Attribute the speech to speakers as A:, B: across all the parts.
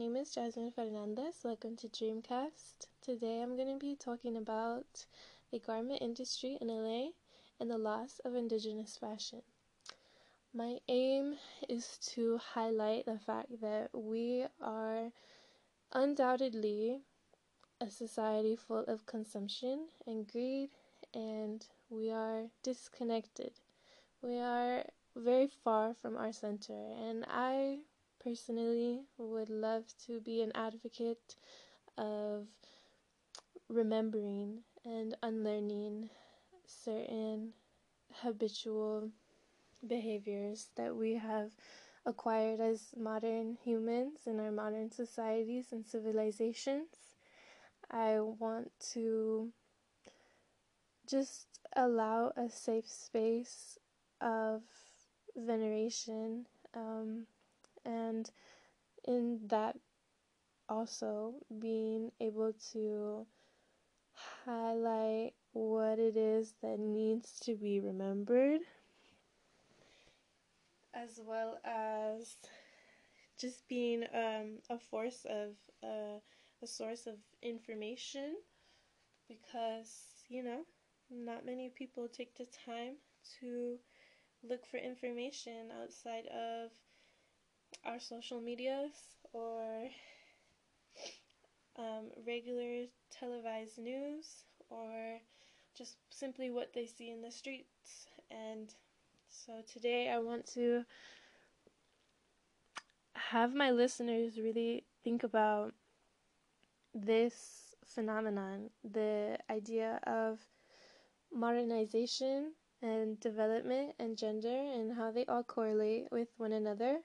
A: name is Jasmine Fernandez. Welcome to Dreamcast. Today I'm going to be talking about the garment industry in LA and the loss of indigenous fashion. My aim is to highlight the fact that we are undoubtedly a society full of consumption and greed, and we are disconnected. We are very far from our center, and I personally would love to be an advocate of remembering and unlearning certain habitual behaviors that we have acquired as modern humans in our modern societies and civilizations. I want to just allow a safe space of veneration um, and in that also being able to highlight what it is that needs to be remembered as well as just being um, a force of uh, a source of information because you know not many people take the time to look for information outside of our social medias or um, regular televised news or just simply what they see in the streets. And so today I want to have my listeners really think about this phenomenon the idea of modernization and development and gender and how they all correlate with one another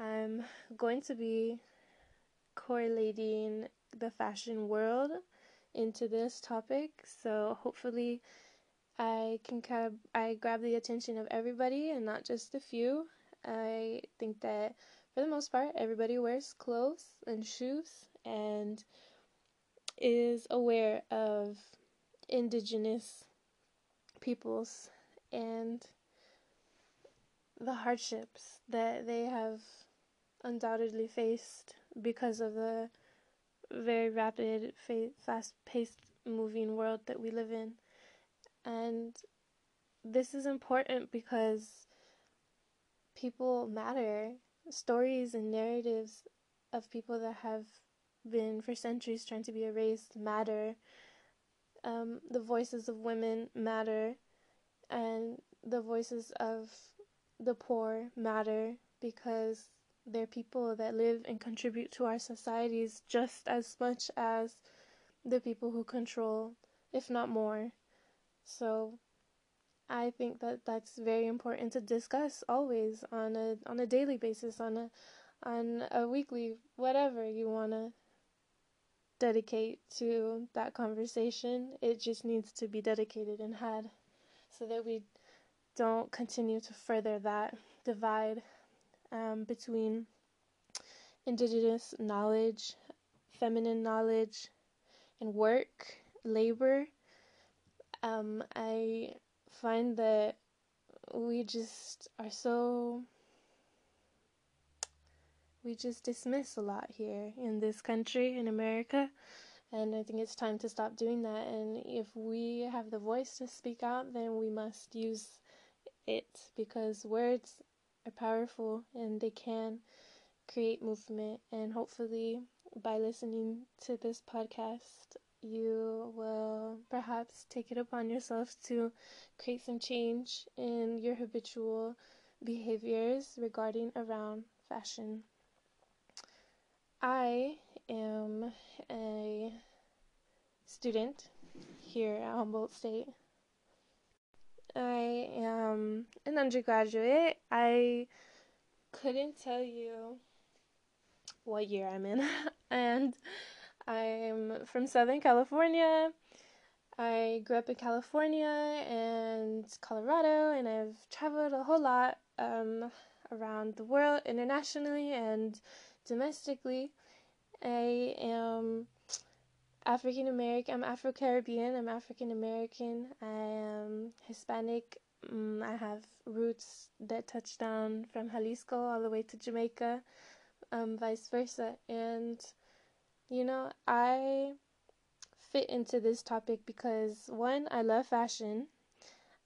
A: I'm going to be correlating the fashion world into this topic, so hopefully I can grab I grab the attention of everybody and not just a few. I think that for the most part everybody wears clothes and shoes and is aware of indigenous peoples and the hardships that they have undoubtedly faced because of the very rapid, fast paced moving world that we live in. And this is important because people matter. Stories and narratives of people that have been for centuries trying to be erased matter. Um, the voices of women matter, and the voices of the poor matter because they're people that live and contribute to our societies just as much as the people who control, if not more. So I think that that's very important to discuss always on a on a daily basis, on a on a weekly whatever you want to dedicate to that conversation. It just needs to be dedicated and had so that we don't continue to further that divide um, between indigenous knowledge, feminine knowledge, and work, labor. Um, I find that we just are so we just dismiss a lot here in this country in America and I think it's time to stop doing that and if we have the voice to speak out then we must use it because words are powerful and they can create movement. And hopefully, by listening to this podcast, you will perhaps take it upon yourself to create some change in your habitual behaviors regarding around fashion. I am a student here at Humboldt State I am an undergraduate. I couldn't tell you what year I'm in, and I'm from Southern California. I grew up in California and Colorado, and I've traveled a whole lot um, around the world internationally and domestically. I am African American. I'm Afro Caribbean. I'm African American. I am Hispanic. Um, I have roots that touch down from Jalisco all the way to Jamaica. um, vice versa. And, you know, I fit into this topic because one, I love fashion.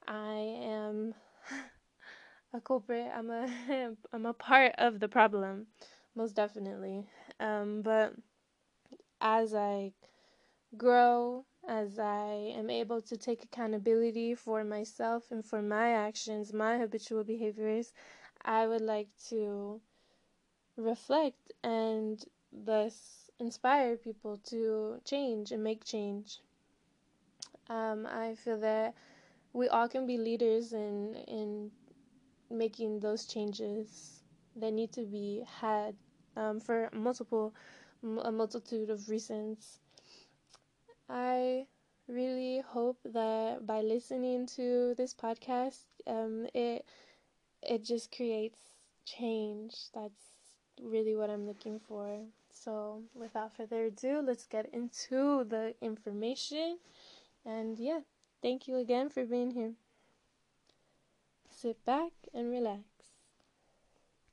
A: I am a culprit. I'm a I'm a part of the problem, most definitely. Um, but as I grow, as I am able to take accountability for myself and for my actions, my habitual behaviors, I would like to reflect and thus inspire people to change and make change. Um, I feel that we all can be leaders in in making those changes that need to be had um, for multiple a multitude of reasons. I really hope that by listening to this podcast, um, it it just creates change. That's really what I'm looking for. So, without further ado, let's get into the information. And yeah, thank you again for being here. Sit back and relax.